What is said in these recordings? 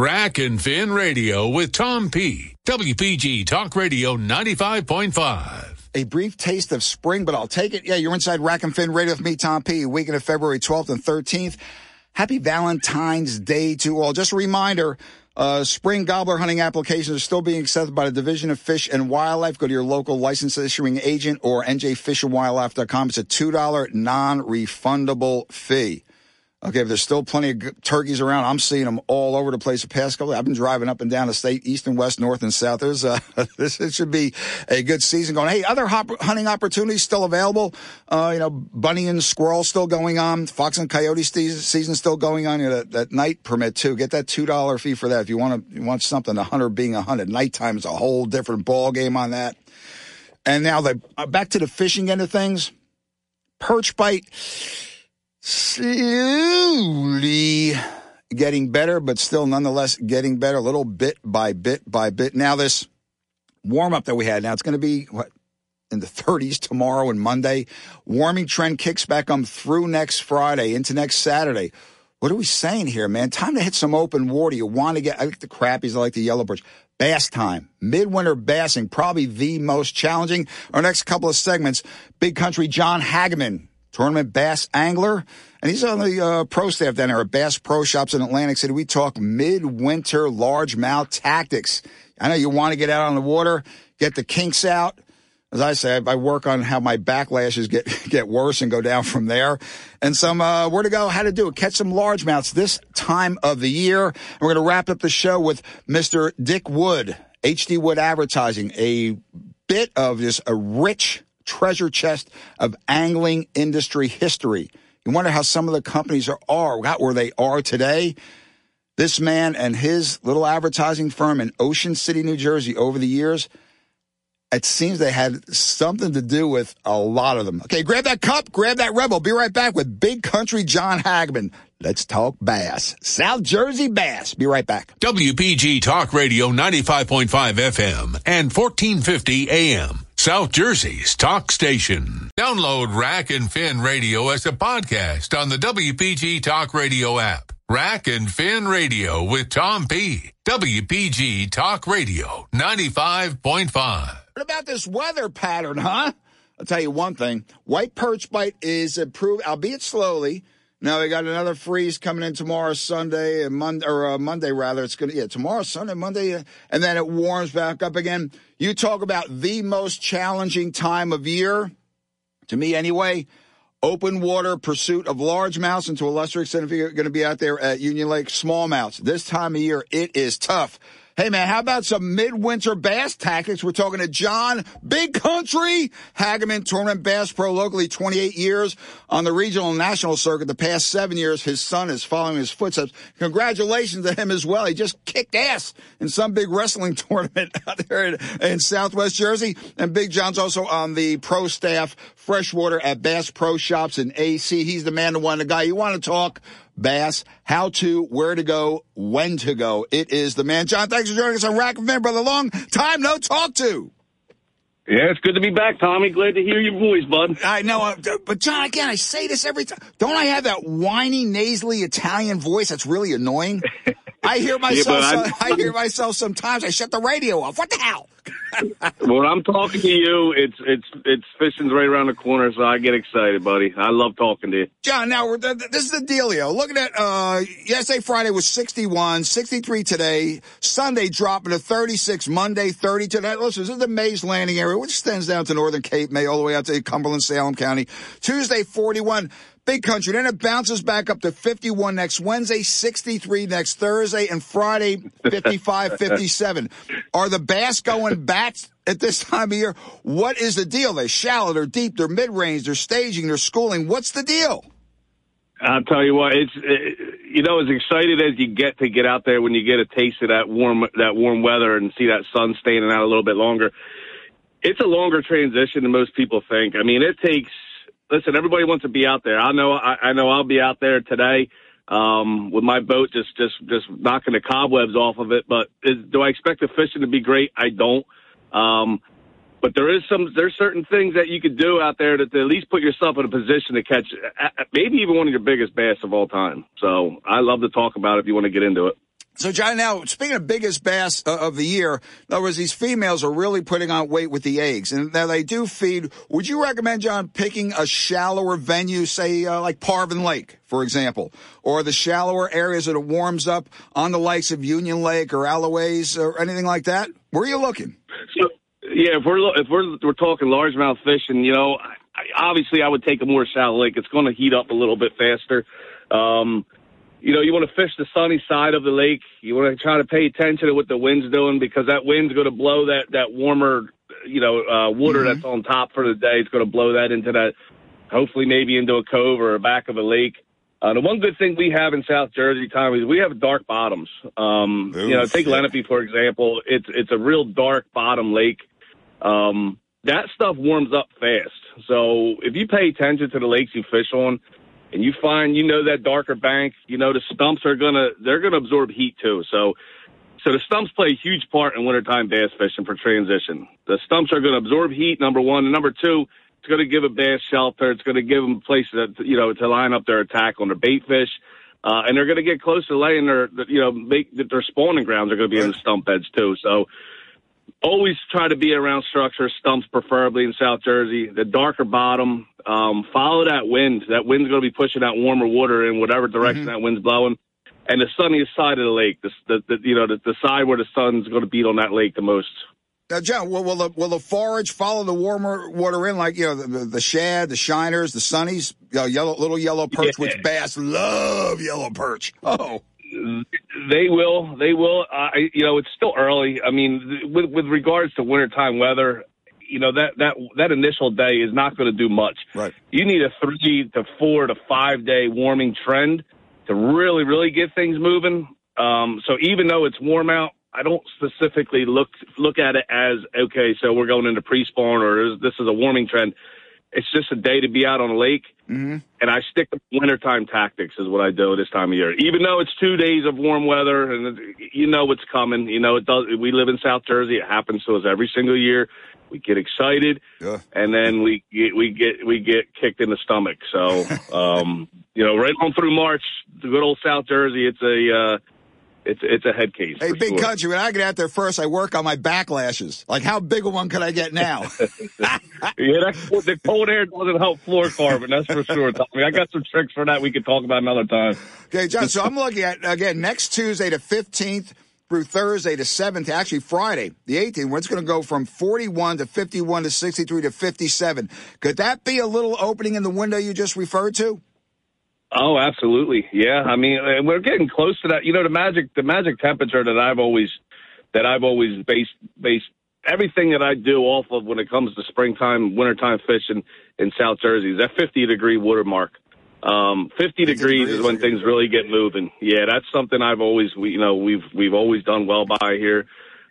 Rack and Fin Radio with Tom P. WPG Talk Radio 95.5. A brief taste of spring, but I'll take it. Yeah, you're inside Rack and Fin Radio with me, Tom P. Weekend of February 12th and 13th. Happy Valentine's Day to all. Just a reminder, uh, spring gobbler hunting applications are still being accepted by the Division of Fish and Wildlife. Go to your local license issuing agent or njfishandwildlife.com. It's a $2 non-refundable fee. Okay, but there's still plenty of turkeys around. I'm seeing them all over the place. The past couple, I've been driving up and down the state, east and west, north and south. There's uh, this it should be a good season going. Hey, other hop- hunting opportunities still available. Uh, you know, bunny and squirrel still going on. Fox and coyote season still going on. You know, that, that night permit too. Get that two dollar fee for that if you want to. You want something. A hunter being a hunted. Nighttime is a whole different ball game on that. And now the uh, back to the fishing end of things. Perch bite slowly getting better, but still nonetheless getting better, a little bit by bit by bit. Now, this warm up that we had, now it's going to be what? In the 30s tomorrow and Monday. Warming trend kicks back on through next Friday into next Saturday. What are we saying here, man? Time to hit some open water. You want to get, I like the crappies, I like the yellow birds. Bass time. Midwinter bassing, probably the most challenging. Our next couple of segments, Big Country John Hageman tournament bass angler. And he's on the uh, pro staff down there at Bass Pro Shops in Atlantic City. We talk midwinter largemouth tactics. I know you want to get out on the water, get the kinks out. As I say, I work on how my backlashes get get worse and go down from there. And some uh, where to go, how to do it, catch some largemouths this time of the year. And we're going to wrap up the show with Mr. Dick Wood, HD Wood Advertising, a bit of just a rich treasure chest of angling industry history. You wonder how some of the companies are, are got where they are today. This man and his little advertising firm in Ocean City, New Jersey, over the years, it seems they had something to do with a lot of them. Okay, grab that cup, grab that rebel. Be right back with Big Country John Hageman. Let's talk bass. South Jersey bass. Be right back. WPG Talk Radio 95.5 FM and 1450 AM. South Jersey's talk station. Download Rack and Fin Radio as a podcast on the WPG Talk Radio app. Rack and Fin Radio with Tom P. WPG Talk Radio 95.5. What about this weather pattern, huh? I'll tell you one thing. White perch bite is improved, albeit slowly. Now we got another freeze coming in tomorrow, Sunday and Monday, or uh, Monday rather. It's gonna yeah tomorrow, Sunday, Monday, uh, and then it warms back up again. You talk about the most challenging time of year, to me anyway. Open water pursuit of largemouths, and to a lesser extent, if you're going to be out there at Union Lake, smallmouths. This time of year, it is tough. Hey man, how about some midwinter bass tactics? We're talking to John Big Country Hageman, Tournament Bass Pro, locally 28 years on the regional and national circuit. The past seven years, his son is following his footsteps. Congratulations to him as well. He just kicked ass in some big wrestling tournament out there in, in Southwest Jersey. And Big John's also on the pro staff freshwater at Bass Pro Shops in AC. He's the man, the one, the guy. You want to talk Bass, how to, where to go, when to go. It is the man. John, thanks for joining us on Rack and Fin, brother. Long time no talk to. Yeah, it's good to be back, Tommy. Glad to hear your voice, bud. I know, uh, but John, again, I say this every time. Don't I have that whiny, nasally Italian voice that's really annoying? I hear myself. Yeah, so, I hear myself sometimes. I shut the radio off. What the hell? when I'm talking to you, it's it's it's fishing's right around the corner, so I get excited, buddy. I love talking to you, John. Now this is the dealio. Looking at uh, yesterday, Friday was 61, 63 today. Sunday dropping to 36. Monday 30 today. Listen, this is the Mays Landing area, which extends down to Northern Cape May all the way out to Cumberland, Salem County. Tuesday 41. Big country. Then it bounces back up to 51 next Wednesday, 63 next Thursday, and Friday, 55, 57. Are the bass going back at this time of year? What is the deal? They're shallow, they're deep, they're mid range, they're staging, they're schooling. What's the deal? I'll tell you what, it's it, you know as excited as you get to get out there when you get a taste of that warm that warm weather and see that sun staying out a little bit longer. It's a longer transition than most people think. I mean, it takes listen, everybody wants to be out there. I know, I, I know I'll be out there today, um, with my boat just, just, just knocking the cobwebs off of it. But is, do I expect the fishing to be great? I don't. Um, but there is some, there's certain things that you could do out there to, to at least put yourself in a position to catch maybe even one of your biggest bass of all time. So I love to talk about it if you want to get into it. So, John, now speaking of biggest bass uh, of the year, in other words, these females are really putting on weight with the eggs, and now they do feed. Would you recommend, John, picking a shallower venue, say uh, like Parvin Lake, for example, or the shallower areas that it warms up on the likes of Union Lake or Alloway or anything like that? Where are you looking? So, yeah, if we're if we're we're talking largemouth fishing, you know, I, obviously I would take a more shallow lake. It's going to heat up a little bit faster. Um, you know, you want to fish the sunny side of the lake. You want to try to pay attention to what the wind's doing because that wind's going to blow that that warmer, you know, uh, water mm-hmm. that's on top for the day. It's going to blow that into that, hopefully maybe into a cove or a back of a lake. Uh, the one good thing we have in South Jersey, Tom, is we have dark bottoms. Um, Ooh, you know, take. Lenape for example. It's it's a real dark bottom lake. Um, that stuff warms up fast. So if you pay attention to the lakes you fish on, and you find you know that darker bank, you know the stumps are gonna they're gonna absorb heat too. So so the stumps play a huge part in wintertime bass fishing for transition. The stumps are to absorb heat, number one. And number two, it's to give a bass shelter. It's to give them places that, you know, to line up their attack on their bait fish. Uh, and they're going to get close to laying their, you know, make their spawning grounds are going to be right. in the stump beds too. So always try to be around structure, stumps preferably in South Jersey. The darker bottom, um, follow that wind. That wind's going to be pushing that warmer water in whatever direction mm-hmm. that wind's blowing. And the sunniest side of the lake, the, the, the you know the, the side where the sun's going to beat on that lake the most. Now, John, will, will, the, will the forage follow the warmer water in, like you know the, the, shad, the shiners, the sunnies, you know, yellow little yellow perch, yeah. which bass love yellow perch. Oh, they will. They will. Uh, you know, it's still early. I mean, with with regards to wintertime weather, you know that that that initial day is not going to do much. Right. You need a three to four to five day warming trend to really really get things moving. Um, so even though it's warm out, I don't specifically look look at it as okay. So we're going into pre-spawn or this is a warming trend. It's just a day to be out on a lake, mm-hmm. and I stick to wintertime tactics is what I do this time of year. Even though it's two days of warm weather, and you know what's coming. You know it does. We live in South Jersey. It happens to us every single year. We get excited, yeah. and then we get we get we get kicked in the stomach. So, um, you know, right on through March, the good old South Jersey. It's a uh, it's it's a head case. Hey, big sure. country. When I get out there first, I work on my backlashes. Like, how big a one could I get now? yeah, the cold air doesn't help fluorocarbon. That's for sure, Tommy. I got some tricks for that. We could talk about another time. Okay, John. So I'm looking at again next Tuesday the 15th through Thursday the 7th, actually Friday the 18th, where it's going to go from 41 to 51 to 63 to 57. Could that be a little opening in the window you just referred to? Oh, absolutely. Yeah. I mean, and we're getting close to that. You know, the magic, the magic temperature that I've always, that I've always based, based everything that I do off of when it comes to springtime, wintertime fishing in South Jersey is that 50 degree watermark. Um, 50 degrees is when things really get moving. Yeah, that's something I've always, we, you know, we've, we've always done well by here.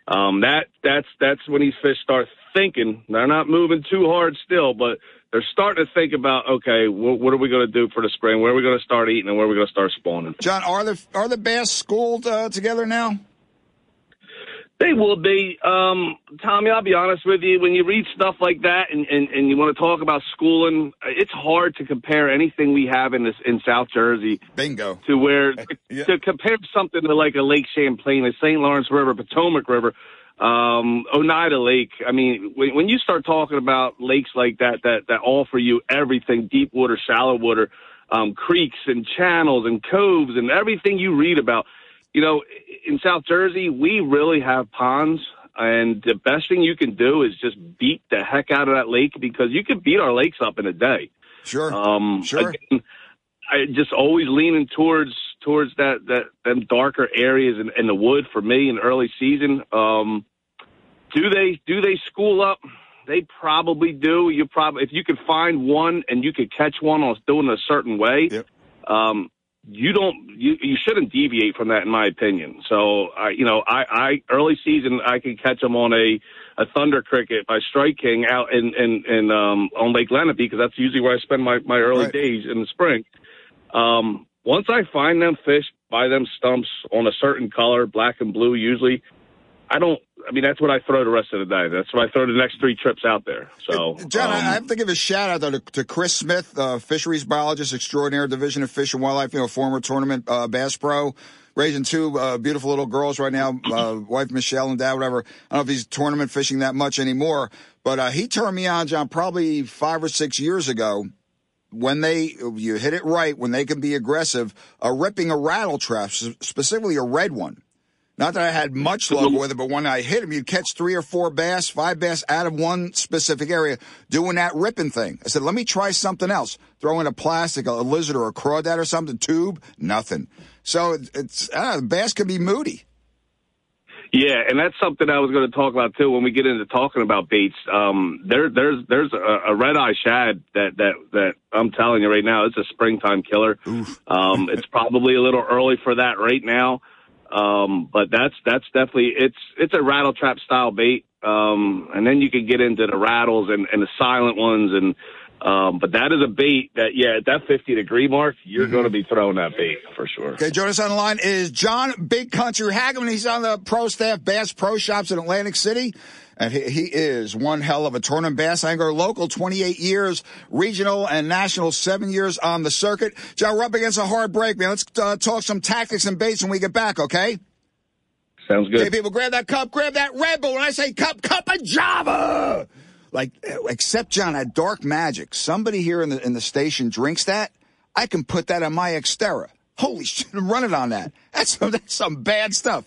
Um, that, that's, that's when these fish start thinking. They're not moving too hard still, but they're starting to think about okay, what, what are we going to do for the spring? Where are we going to start eating, and where are we going to start spawning? John, are the are the bass schooled uh, together now? They will be. Um, Tommy, I'll be honest with you. When you read stuff like that and, and, and you want to talk about schooling, it's hard to compare anything we have in this in South Jersey. Bingo. To where yeah. to compare something to like a Lake Champlain, a St. Lawrence River, Potomac River um, Oneida Lake. I mean, when, when you start talking about lakes like that, that, that offer you everything, deep water, shallow water, um, creeks and channels and coves and everything you read about, you know, in South Jersey, we really have ponds. And the best thing you can do is just beat the heck out of that lake because you can beat our lakes up in a day. Sure. Um, sure. Again, I just always leaning towards towards that that them darker areas in, in the wood for me in early season. Um, do they do they school up? They probably do. You probably if you could find one and you could catch one on doing a certain way, yep. um, you don't you, you shouldn't deviate from that in my opinion. So I you know I, I early season I could catch them on a a thunder cricket by Strike King out in in, in um, on Lake Lenape because that's usually where I spend my my early right. days in the spring. Um, once I find them fish by them stumps on a certain color, black and blue usually, I don't. I mean, that's what I throw the rest of the day. That's what I throw the next three trips out there. So, John, um, I have to give a shout out though to, to Chris Smith, uh, fisheries biologist extraordinaire, Division of Fish and Wildlife, you know, former tournament uh, bass pro. raising two uh, beautiful little girls right now, uh, wife Michelle and dad, whatever. I don't know if he's tournament fishing that much anymore, but uh, he turned me on, John, probably five or six years ago. When they you hit it right, when they can be aggressive, uh, ripping a rattle trap, specifically a red one. Not that I had much luck with it, but when I hit him, you'd catch three or four bass, five bass out of one specific area doing that ripping thing. I said, let me try something else. Throw in a plastic, a lizard or a crawdad or something, tube, nothing. So it's, uh, bass can be moody. Yeah, and that's something I was going to talk about too when we get into talking about baits. Um, there, there's, there's a, a red eye shad that that that I'm telling you right now, it's a springtime killer. Um, it's probably a little early for that right now. Um, but that's that's definitely it's it's a rattle trap style bait. Um, and then you can get into the rattles and, and the silent ones and um, but that is a bait that, yeah, at that 50 degree mark, you're mm-hmm. going to be throwing that bait for sure. Okay, join us on the line is John Big Country Hageman. He's on the pro staff Bass Pro Shops in Atlantic City. And he, he is one hell of a tournament bass angler, local 28 years, regional and national seven years on the circuit. John, we're up against a hard break, man. Let's uh, talk some tactics and baits when we get back, okay? Sounds good. Hey, people, grab that cup, grab that Red Bull. When I say cup, cup of Java. Like, except John, at Dark Magic, somebody here in the in the station drinks that. I can put that on my Xterra. Holy shit, I'm running on that. That's that's some bad stuff.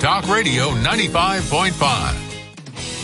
Talk Radio 95.5.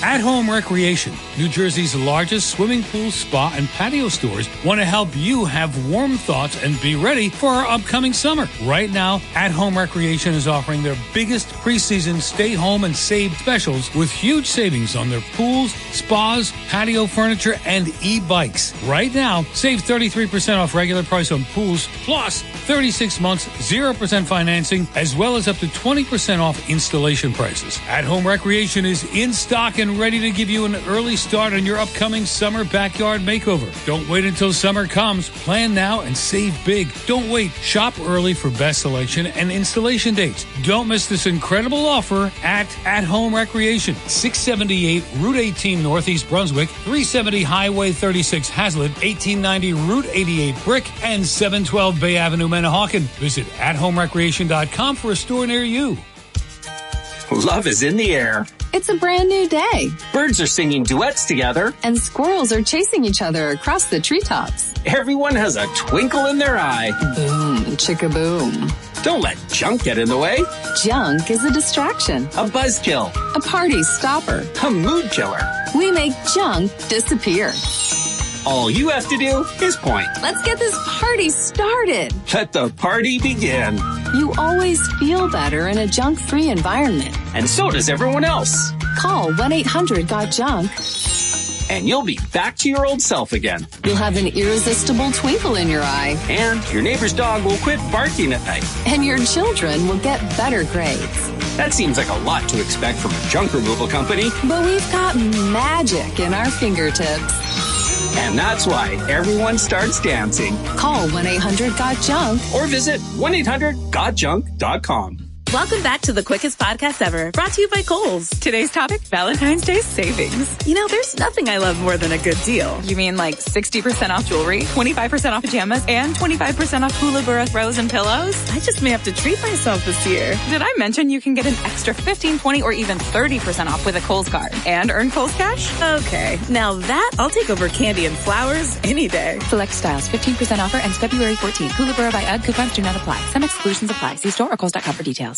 At Home Recreation, New Jersey's largest swimming pool, spa, and patio stores want to help you have warm thoughts and be ready for our upcoming summer. Right now, At Home Recreation is offering their biggest preseason stay home and save specials with huge savings on their pools, spas, patio furniture, and e-bikes. Right now, save 33% off regular price on pools, plus 36 months, 0% financing, as well as up to 20% off installation prices. At Home Recreation is in stock and and ready to give you an early start on your upcoming summer backyard makeover. Don't wait until summer comes. Plan now and save big. Don't wait. Shop early for best selection and installation dates. Don't miss this incredible offer at At Home Recreation, 678 Route 18 Northeast Brunswick, 370 Highway 36 Hazlet, 1890 Route 88 Brick, and 712 Bay Avenue, Manahawkin. Visit athomerecreation.com for a store near you. Love is in the air. It's a brand new day. Birds are singing duets together. And squirrels are chasing each other across the treetops. Everyone has a twinkle in their eye. Boom, chicka boom. Don't let junk get in the way. Junk is a distraction. A buzzkill. A party stopper. A mood killer. We make junk disappear. All you have to do is point. Let's get this party started. Let the party begin. You always feel better in a junk free environment. And so does everyone else. Call 1 800 Got Junk. And you'll be back to your old self again. You'll have an irresistible twinkle in your eye. And your neighbor's dog will quit barking at night. And your children will get better grades. That seems like a lot to expect from a junk removal company. But we've got magic in our fingertips. And that's why everyone starts dancing. Call 1 800 Got Junk or visit 1 800 GotJunk.com. Welcome back to the quickest podcast ever, brought to you by Kohl's. Today's topic, Valentine's Day savings. You know, there's nothing I love more than a good deal. You mean like 60% off jewelry, 25% off pajamas, and 25% off Hula throws and pillows? I just may have to treat myself this year. Did I mention you can get an extra 15, 20, or even 30% off with a Kohl's card and earn Kohl's cash? Okay, now that I'll take over candy and flowers any day. Select styles, 15% offer ends February 14th. Hula by UGG coupons do not apply. Some exclusions apply. See store or Kohl's.com for details.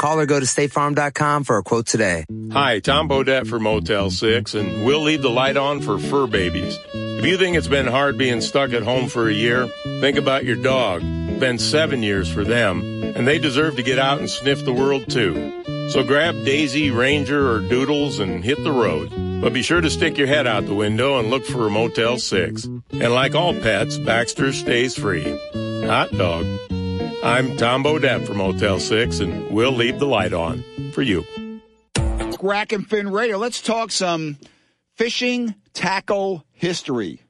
Call or go to statefarm.com for a quote today. Hi, Tom Bodett for Motel 6, and we'll leave the light on for fur babies. If you think it's been hard being stuck at home for a year, think about your dog. Been seven years for them, and they deserve to get out and sniff the world too. So grab Daisy, Ranger, or Doodles and hit the road. But be sure to stick your head out the window and look for a Motel 6. And like all pets, Baxter stays free. Hot dog. I'm Tom Bodett from Motel 6, and we'll leave the light on for you. Rack and Fin Radio. Let's talk some fishing tackle history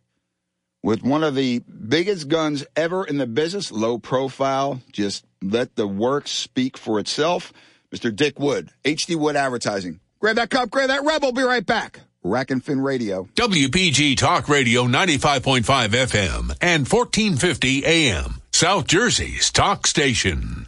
with one of the biggest guns ever in the business, low profile. Just let the work speak for itself. Mr. Dick Wood, HD Wood Advertising. Grab that cup, grab that rebel. We'll be right back. Rack and Fin Radio. WPG Talk Radio 95.5 FM and 1450 AM. South Jersey's talk station.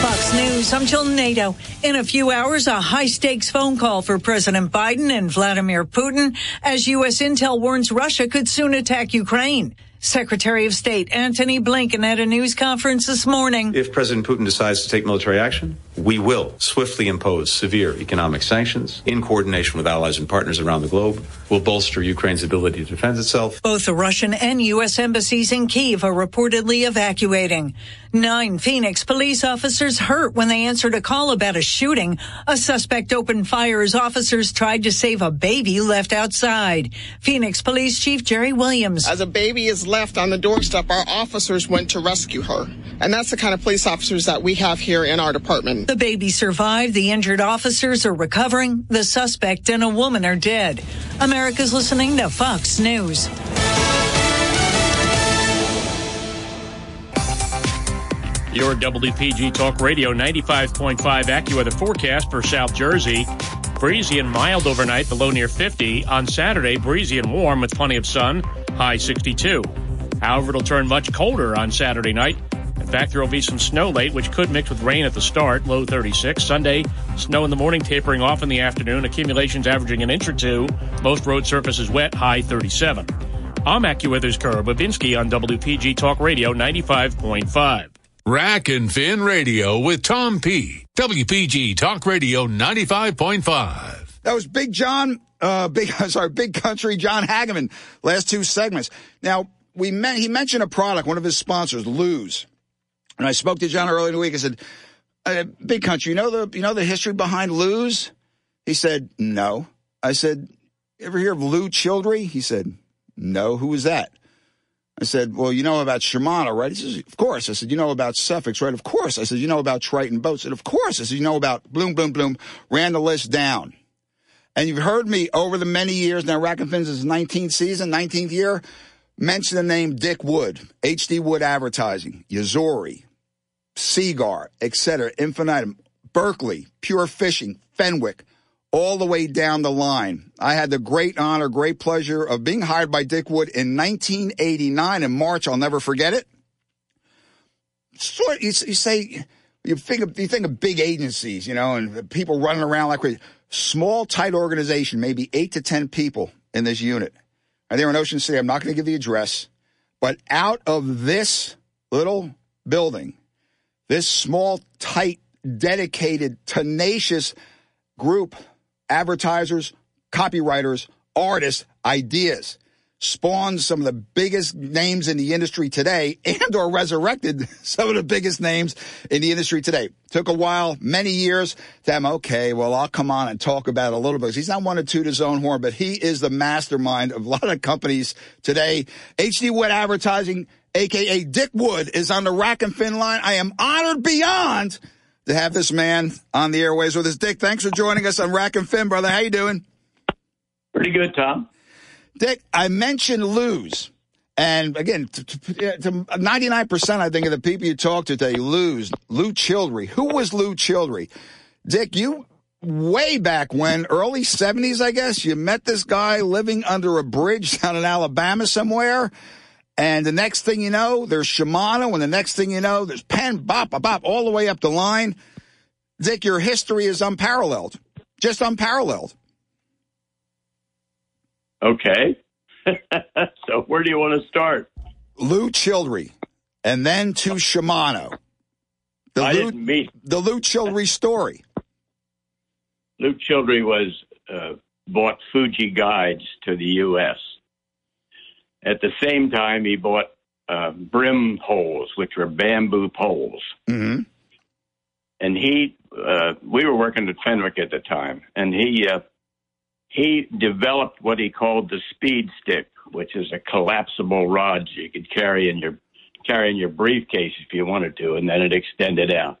Fox News, I'm Jill Nato. In a few hours, a high stakes phone call for President Biden and Vladimir Putin as U.S. intel warns Russia could soon attack Ukraine. Secretary of State Antony Blinken at a news conference this morning. If President Putin decides to take military action, we will swiftly impose severe economic sanctions in coordination with allies and partners around the globe. We'll bolster Ukraine's ability to defend itself. Both the Russian and U.S. embassies in Kiev are reportedly evacuating. Nine Phoenix police officers hurt when they answered a call about a shooting. A suspect opened fire as officers tried to save a baby left outside. Phoenix Police Chief Jerry Williams. As a baby is left on the doorstep, our officers went to rescue her. And that's the kind of police officers that we have here in our department. The baby survived. The injured officers are recovering. The suspect and a woman are dead. America's listening to Fox News. Your WPG Talk Radio 95.5 AccuWeather forecast for South Jersey. Breezy and mild overnight, the low near 50. On Saturday, breezy and warm with plenty of sun, high 62. However, it'll turn much colder on Saturday night. In fact, there will be some snow late, which could mix with rain at the start, low 36. Sunday, snow in the morning, tapering off in the afternoon, accumulations averaging an inch or two. Most road surfaces wet, high 37. I'm AccuWeather's Kara Babinski on WPG Talk Radio 95.5. Rack and Fin Radio with Tom P. WPG Talk Radio 95.5. That was Big John, uh, big, sorry, Big Country John Hageman. Last two segments. Now, we met, he mentioned a product, one of his sponsors, Lew's. And I spoke to John earlier in the week. I said, uh, Big Country, you know the, you know the history behind Lew's? He said, no. I said, ever hear of Lew Childre? He said, no. Who was that? I said, well, you know about Shimano, right? He says, of course. I said, you know about Suffix, right? Of course. I said, you know about Triton Boats? Said, of course. I said, you know about Bloom, Bloom, Bloom. Ran the list down. And you've heard me over the many years now, Rack and Fins is 19th season, 19th year, mention the name Dick Wood, HD Wood Advertising, Yo-Zuri, Seaguar, etc., Infinitum, Berkley, Pure Fishing, Fenwick, all the way down the line. I had the great honor, great pleasure of being hired by Dick Wood in 1989 in March. I'll never forget it. Sort you, you say you think of, you think of big agencies, you know, and people running around like crazy. Small, tight organization, maybe eight to ten people in this unit. And they're in Ocean City. I'm not going to give the address, but out of this little building, this small, tight, dedicated, tenacious group advertisers, copywriters, artists, ideas, spawned some of the biggest names in the industry today and or resurrected some of the biggest names in the industry today. Took a while, many years have, okay, well, I'll come on and talk about it a little bit. He's not one to toot his own horn, but he is the mastermind of a lot of companies today. HD Wood Advertising, aka Dick Wood, is on the rack and fin line. I am honored beyond to have this man on the airways with us. Dick, thanks for joining us on Rack and Fin, brother. How you doing? Pretty good, Tom. Dick, I mentioned Lew's. And again, to, to, to 99%, I think, of the people you talk to today Lew's. Lew Childre. Who was Lew Childre? Dick, you way back when, early 70s, I guess, you met this guy living under a bridge down in Alabama somewhere. And the next thing you know, there's Shimano, and the next thing you know, there's Penn, bop, bop, bop, all the way up the line. Dick, your history is unparalleled, just unparalleled. Okay. so where do you want to start? Lew Childre, and then to Shimano. The I Lew, didn't meet the Lew Childre story. Luke Childre was uh, bought Fuji guides to the U.S. At the same time, he bought uh, brim poles, which were bamboo poles. Mm-hmm. And he, uh, we were working at Fenwick at the time, and he uh, he developed what he called the speed stick, which is a collapsible rod you could carry in your carry in your briefcase if you wanted to, and then it extended out.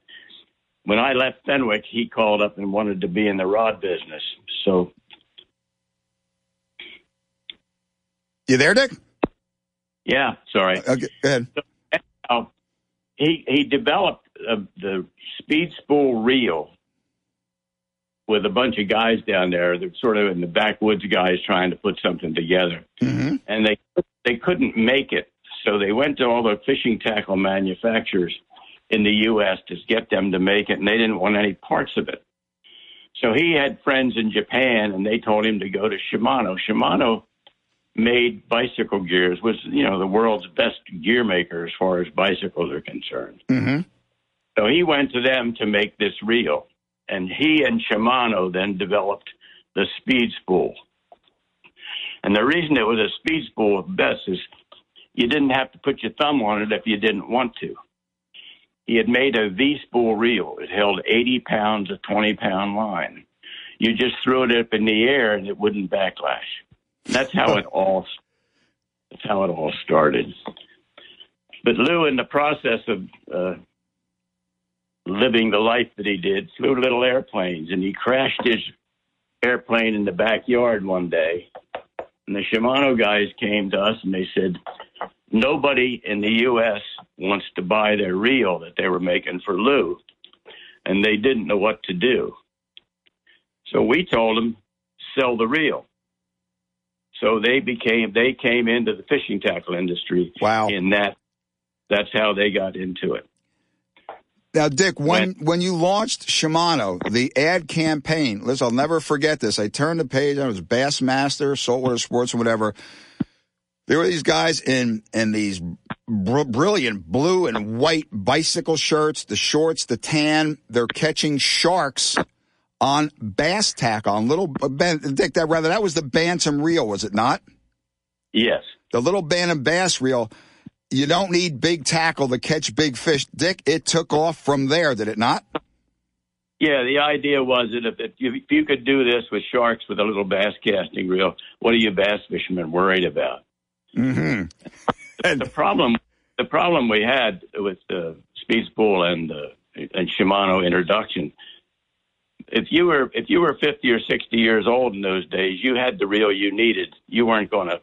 When I left Fenwick, he called up and wanted to be in the rod business. So You there, Dick? Yeah, sorry. Okay, go ahead. So, uh, he he developed uh, the speed spool reel with a bunch of guys down there. They're sort of in the backwoods guys trying to put something together, mm-hmm. and they they couldn't make it. So they went to all the fishing tackle manufacturers in the U.S. to get them to make it, and they didn't want any parts of it. So he had friends in Japan, and they told him to go to Shimano. Shimano made bicycle gears was you know the world's best gear maker as far as bicycles are concerned. Mm-hmm. So he went to them to make this reel, and he and Shimano then developed the speed spool. And the reason it was a speed spool best is you didn't have to put your thumb on it if you didn't want to. He had made a V spool reel. It held 80 pounds of 20 pound line. You just threw it up in the air and it wouldn't backlash. That's how it all. That's how it all started. But Lew, in the process of uh, living the life that he did, flew little airplanes, and he crashed his airplane in the backyard one day. And the Shimano guys came to us and they said, nobody in the U.S. wants to buy their reel that they were making for Lew, and they didn't know what to do. So we told them, sell the reel. So they became they came into the fishing tackle industry. Wow! In that, that's how they got into it. Now, Dick, when when you launched Shimano, the ad campaign, listen, I'll never forget this. I turned the page, and it was Bassmaster, Saltwater Sports, or whatever. There were these guys in in these br- brilliant blue and white bicycle shirts, the shorts, the tan. They're catching sharks on bass tack on little ben, Dick. That rather that was the bantam reel, was it not? Yes, the little bantam bass reel. You don't need big tackle to catch big fish, Dick. It took off from there, did it not? Yeah, the idea was that if, if, you, if you could do this with sharks with a little bass casting reel, what are you bass fishermen worried about? Mm-hmm. and the problem, the problem we had with the Speed Spool and the and Shimano introduction if you were if you were 50 or 60 years old in those days, you had the reel you needed. You weren't going to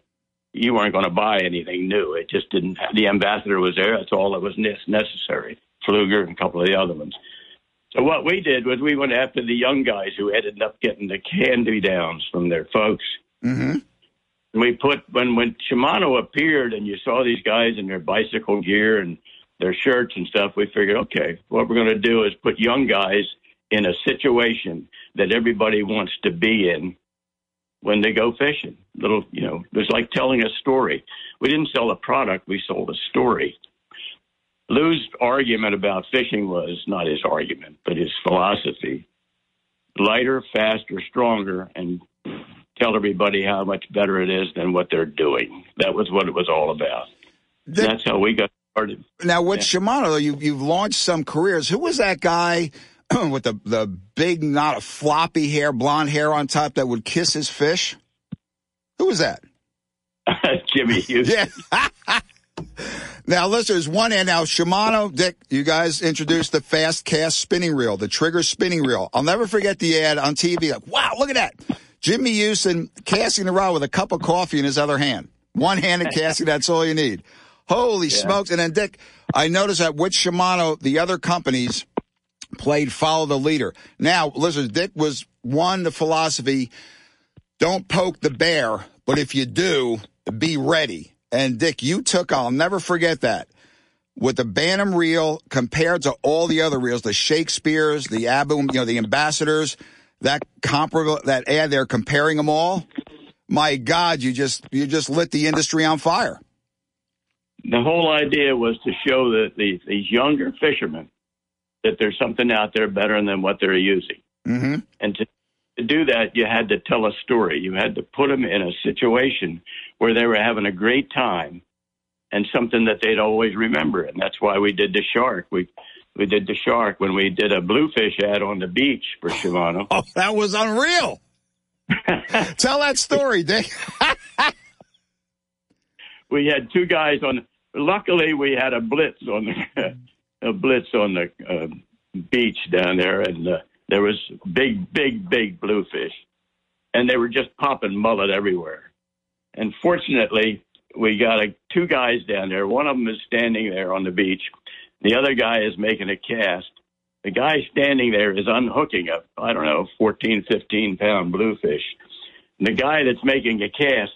you weren't going to buy anything new. It just didn't. The ambassador was there. That's all that was necessary. Pflueger and a couple of the other ones. So what we did was we went after the young guys who ended up getting the candy downs from their folks. Mm-hmm. We put when when Shimano appeared and you saw these guys in their bicycle gear and their shirts and stuff. We figured, okay, what we're going to do is put young guys in a situation that everybody wants to be in when they go fishing. Little, you know, it was like telling a story. We didn't sell a product, we sold a story. Lew's argument about fishing was not his argument, but his philosophy. Lighter, faster, stronger, and tell everybody how much better it is than what they're doing. That was what it was all about. That's how we got started. Now, with yeah. Shimano, you, you've launched some careers. Who was that guy with the the big, not a floppy hair, blonde hair on top that would kiss his fish? Who was that? Jimmy Houston. yeah. now, listen, there's one end now. Shimano, Dick, you guys introduced the fast cast spinning reel, the trigger spinning reel. I'll never forget the ad on TV. Like, wow, look at that. Jimmy Houston casting the rod with a cup of coffee in his other hand. One handed casting, that's all you need. Holy yeah. smokes. And then, Dick, I noticed that with Shimano, the other companies played follow the leader. Now, listen, Dick was one, the philosophy don't poke the bear, but if you do, be ready. And Dick, you took, I'll never forget that. With the Bantam reel compared to all the other reels, the Shakespeare's, the Abu, you know, the ambassadors, that comparable, that ad there comparing them all. My God, you just, you just lit the industry on fire. The whole idea was to show that the, these younger fishermen that there's something out there better than what they're using. Mm-hmm. And to, to do that, you had to tell a story. You had to put them in a situation where they were having a great time and something that they'd always remember. And that's why we did the shark. We we did the shark when we did a bluefish ad on the beach for Shimano. Oh, that was unreal. Tell that story, Dick. we had two guys on. Luckily, we had a blitz on the a blitz on the uh, beach down there, and uh, there was big, big, big bluefish, and they were just popping mullet everywhere. And fortunately, we got a, two guys down there. One of them is standing there on the beach. The other guy is making a cast. The guy standing there is unhooking a, I don't know, 14, 15 pound bluefish. And the guy that's making a cast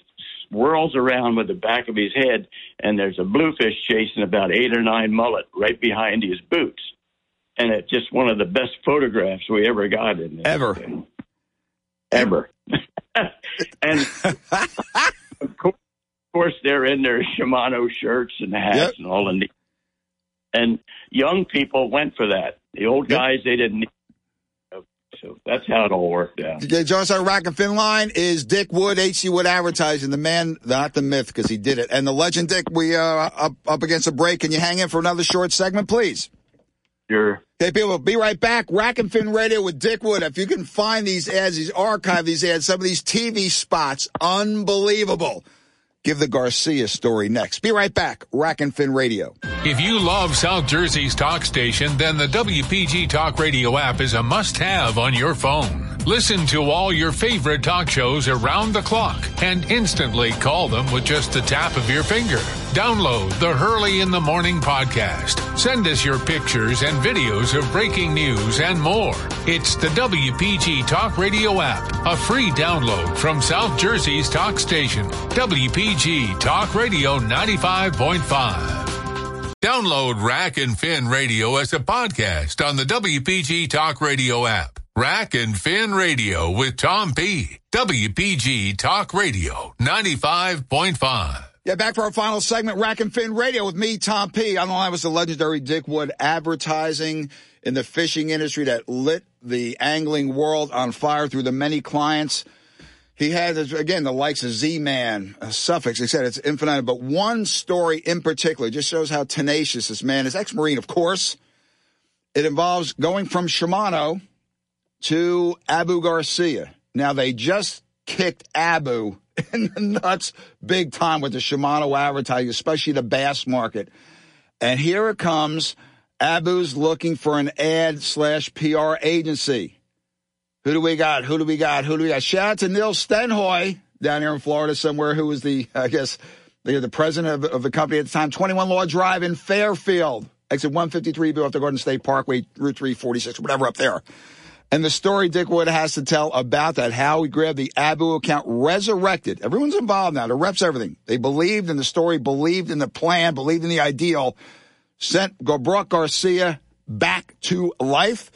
whirls around with the back of his head, and there's a bluefish chasing about eight or nine mullet right behind his boots. And it's just one of the best photographs we ever got in this Ever. thing. Ever. and of course, of course, they're in their Shimano shirts and hats Yep. and all. And, and young people went for that. The old guys, they didn't need. So that's how it all worked out. Okay, Jones on Rack and Fin line is Dick Wood, HD Wood Advertising, the man, not the myth, because he did it. And the legend, Dick, we are up up against a break. Can you hang in for another short segment, please? Sure. Okay, people, be right back. Rack and Fin Radio with Dick Wood. If you can find these ads, these archive these ads, some of these TV spots, unbelievable. Give the Garcia story next. Be right back. Rack and Fin Radio. If you love South Jersey's talk station, then the WPG Talk Radio app is a must have on your phone. Listen to all your favorite talk shows around the clock and instantly call them with just the tap of your finger. Download the Hurley in the Morning podcast. Send us your pictures and videos of breaking news and more. It's the WPG Talk Radio app, a free download from South Jersey's talk station, WPG Talk Radio 95.5. Download Rack and Fin Radio as a podcast on the WPG Talk Radio app. Rack and Fin Radio with Tom P. WPG Talk Radio 95.5. Yeah, back for our final segment, Rack and Fin Radio with me, Tom P. On the line was the legendary Dick Wood advertising in the fishing industry that lit the angling world on fire through the many clients. He had, again, the likes of Z-Man, uh, Suffix, he said it's infinite, but one story in particular just shows how tenacious this man is. Ex-Marine, of course. It involves going from Shimano to Abu Garcia. Now, they just kicked Abu in the nuts big time with the Shimano advertising, especially the bass market. And here it comes. Abu's looking for an ad slash PR agency. Who do we got? Who do we got? Who do we got? Shout out to Neil Stenhoy down here in Florida somewhere, who was the, I guess, the, the president of, of the company at the time, 21 Law Drive in Fairfield, exit 153, off the Garden State Parkway, Route 346, whatever up there. And the story Dick Wood has to tell about that, how he grabbed the Abu account, resurrected. Everyone's involved now. The reps everything. They believed in the story, believed in the plan, believed in the ideal. Sent brought Garcia back to life.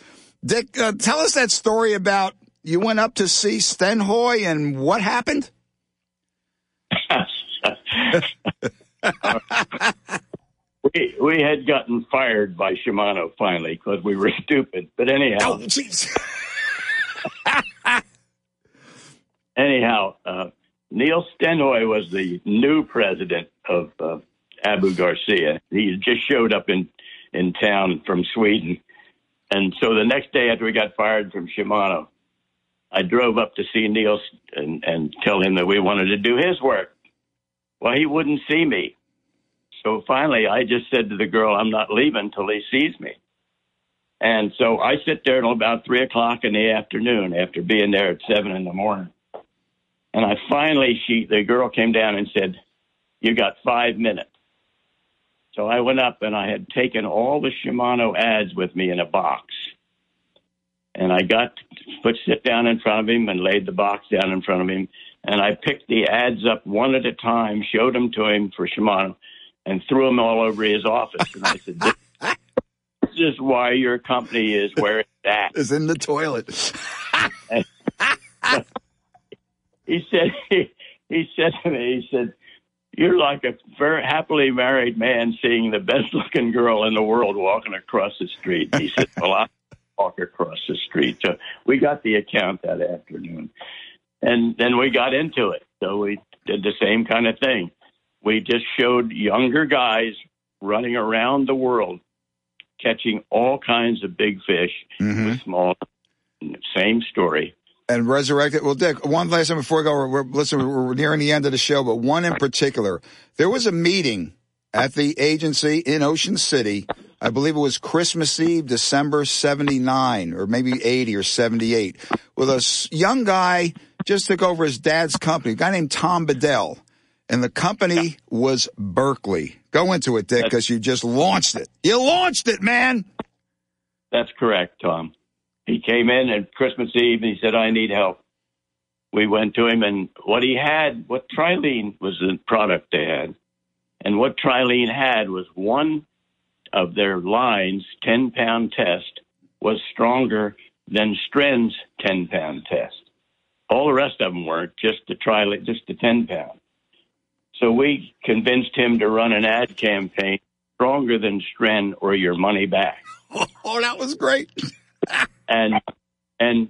Dick, uh, tell us that story about you went up to see Stenhoy and what happened? we we had gotten fired by Shimano finally because we were stupid. But anyhow, oh, anyhow, uh, Neil Stenhoy was the new president of uh, Abu Garcia. He just showed up in in town from Sweden, and so the next day after we got fired from Shimano, I drove up to see Neil and, and tell him that we wanted to do his work. Well, he wouldn't see me. So finally, I just said to the girl, I'm not leaving till he sees me. And so I sit there until about three o'clock in the afternoon after being there at seven in the morning. And I finally, she, the girl came down and said, You got five minutes. So I went up and I had taken all the Shimano ads with me in a box. And I got put sit down in front of him and laid the box down in front of him. And I picked the ads up one at a time, showed them to him for Shimano, and threw them all over his office. And I said, This is why your company is where it's at. Is in the toilet. he said he, he said to me, he said, you're like a very happily married man seeing the best looking girl in the world walking across the street. He said, Well, I walk across the street. So we got the account that afternoon. And then we got into it. So we did the same kind of thing. We just showed younger guys running around the world catching all kinds of big fish mm-hmm. with small. Same story. and resurrected. Well, Dick, one last time before we go, we're, we're, listen, we're nearing the end of the show, but one in particular. There was a meeting at the agency in Ocean City. I believe it was Christmas Eve, December 79, or maybe 80 or 78, with a young guy just took over his dad's company, a guy named Tom Bedell. And the company was Berkley. Go into it, Dick, because you just launched it. You launched it, man. That's correct, Tom. He came in at Christmas Eve and he said, I need help. We went to him and what he had, what Trilene was the product they had. And what Trilene had was one of their lines, 10 pound test, was stronger than Stren's 10 pound test. All the rest of them weren't, just the Trilene, just the 10 pound. So we convinced him to run an ad campaign stronger than Stren or your money back Oh, that was great. and and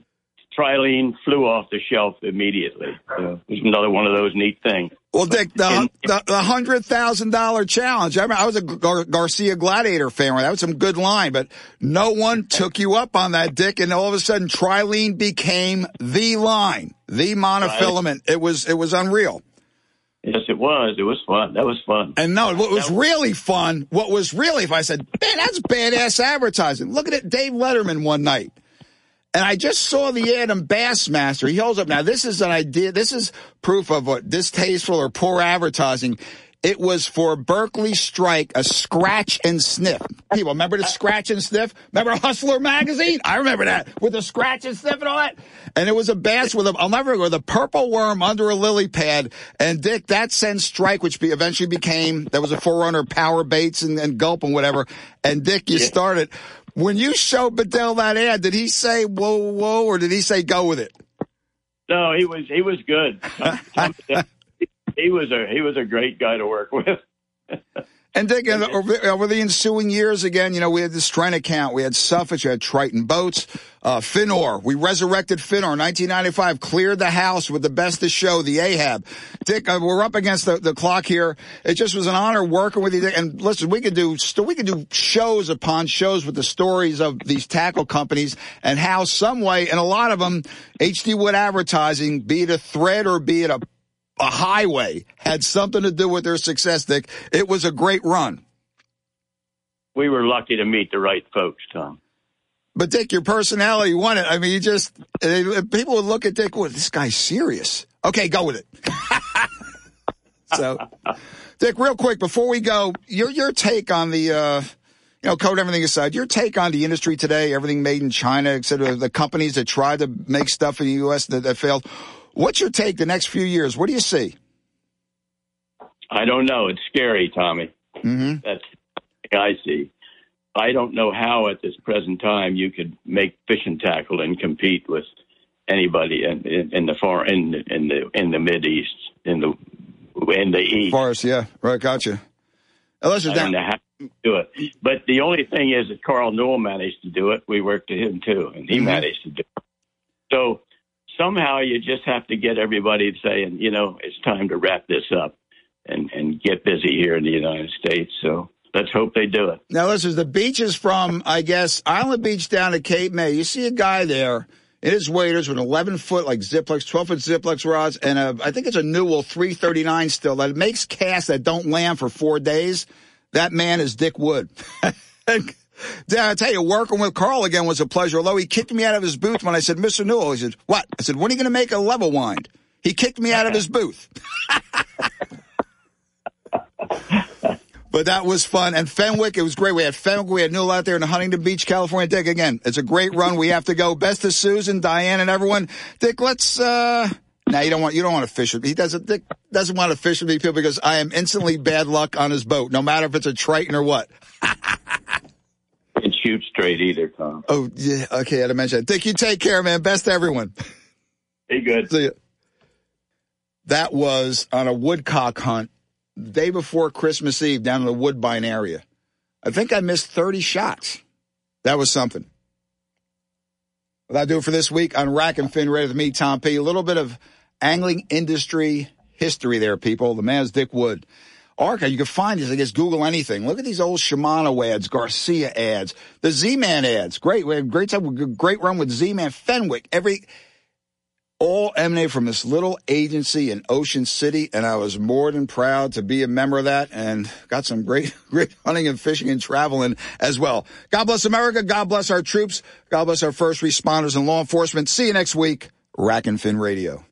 Trilene flew off the shelf immediately. So it was another one of those neat things. Well, Dick, the the, the hundred thousand dollar challenge. I, remember, I was a Gar- Garcia Gladiator fan. That was some good line, but no one took you up on that, Dick. And all of a sudden, Trilene became the line, the monofilament. It was it was unreal. Yes, it was. It was fun. That was fun. And no, what was really fun, what was really, if I said, man, that's badass advertising. Look at it, Dave Letterman one night. And I just saw the ad on Bassmaster. He holds up. Now, this is an idea. This is proof of what distasteful or poor advertising. It was for Berkley Strike, a scratch and sniff. People remember the uh, uh, scratch and sniff? Remember Hustler magazine? I remember that with the scratch and sniff and all that. And it was a bass with a, I'll never with a purple worm under a lily pad. And Dick, that sent Strike, which be, eventually became, that was a forerunner of Power Baits and, and Gulp and whatever. And Dick, you started. When you showed Bedell that ad, did he say whoa, whoa, or did he say go with it? No, he was he was good. Tom- Tom- he was a he was a great guy to work with. And Dick, and over, over the ensuing years, again, you know, we had the Stren account, we had Suffix, we had Triton Boats, uh, Fin-Nor. We resurrected Fin-Nor. 1995, cleared the house with the best of show, the Ahab. Dick, uh, we're up against the, the clock here. It just was an honor working with you. Dick. And listen, we could do we could do shows upon shows with the stories of these tackle companies and how some way, and a lot of them, HD Wood Advertising, be it a thread or be it a a highway had something to do with their success, Dick. It was a great run. We were lucky to meet the right folks, Tom. But Dick, your personality won it. I mean, you just uh, people would look at Dick. Well, this guy's serious. Okay, go with it. so, Dick, real quick before we go, your your take on the. Uh, you know, code everything aside, your take on the industry today, everything made in China, et cetera, the companies that tried to make stuff in the U.S. that, that failed. What's your take the next few years? What do you see? I don't know. It's scary, Tommy. Mm-hmm. That's I see. I don't know how at this present time you could make fishing tackle and compete with anybody in, in, in the far in in the in the mid east in the in the east. Forest, yeah, right, gotcha. Unless I you're don't down. how to do it. But the only thing is that Carl Newell managed to do it. We worked with him too, and he Mhm. managed to do it. So somehow you just have to get everybody saying, you know, it's time to wrap this up and, and get busy here in the United States. So let's hope they do it. Now, listen, the beaches from, I guess, Island Beach down to Cape May. You see a guy there in his waders with 11 foot, like Zziplex, 12 foot Zziplex rods, and a, I think it's a Newell 339 still that makes casts that don't land for four days. That man is Dick Wood. I tell you, working with Carl again was a pleasure. Although he kicked me out of his booth when I said, Mr. Newell, he said, what? I said, when are you going to make a level wind? He kicked me out of his booth. But that was fun. And Fenwick, it was great. We had Fenwick, we had Newell out there in Huntington Beach, California. Dick, again, it's a great run. We have to go. Best to Susan, Diane, and everyone. Dick, let's, uh, now you don't want, you don't want to fish with me. He doesn't, Dick doesn't want to fish with me, people, because I am instantly bad luck on his boat, no matter if it's a Triton or what. Shoot straight either, Tom. Oh, yeah. Okay, I had to mention that. Dick, you take care, man. Best to everyone. Be good. See ya. That was on a woodcock hunt the day before Christmas Eve down in the Woodbine area. I think I missed 30 shots. That was something. Well, that'll do it for this week on Rack and Fin Radio with me, Tom P. A little bit of angling industry history there, people. The man's Dick Wood. Arca, you can find these. I guess Google anything. Look at these old Shimano ads, Garcia ads, the Z-Man ads. Great, we had great time, great run with Z-Man, Fenwick. Every all emanate from this little agency in Ocean City, and I was more than proud to be a member of that, and got some great, great hunting and fishing and traveling as well. God bless America. God bless our troops. God bless our first responders and law enforcement. See you next week. Rack and Fin Radio.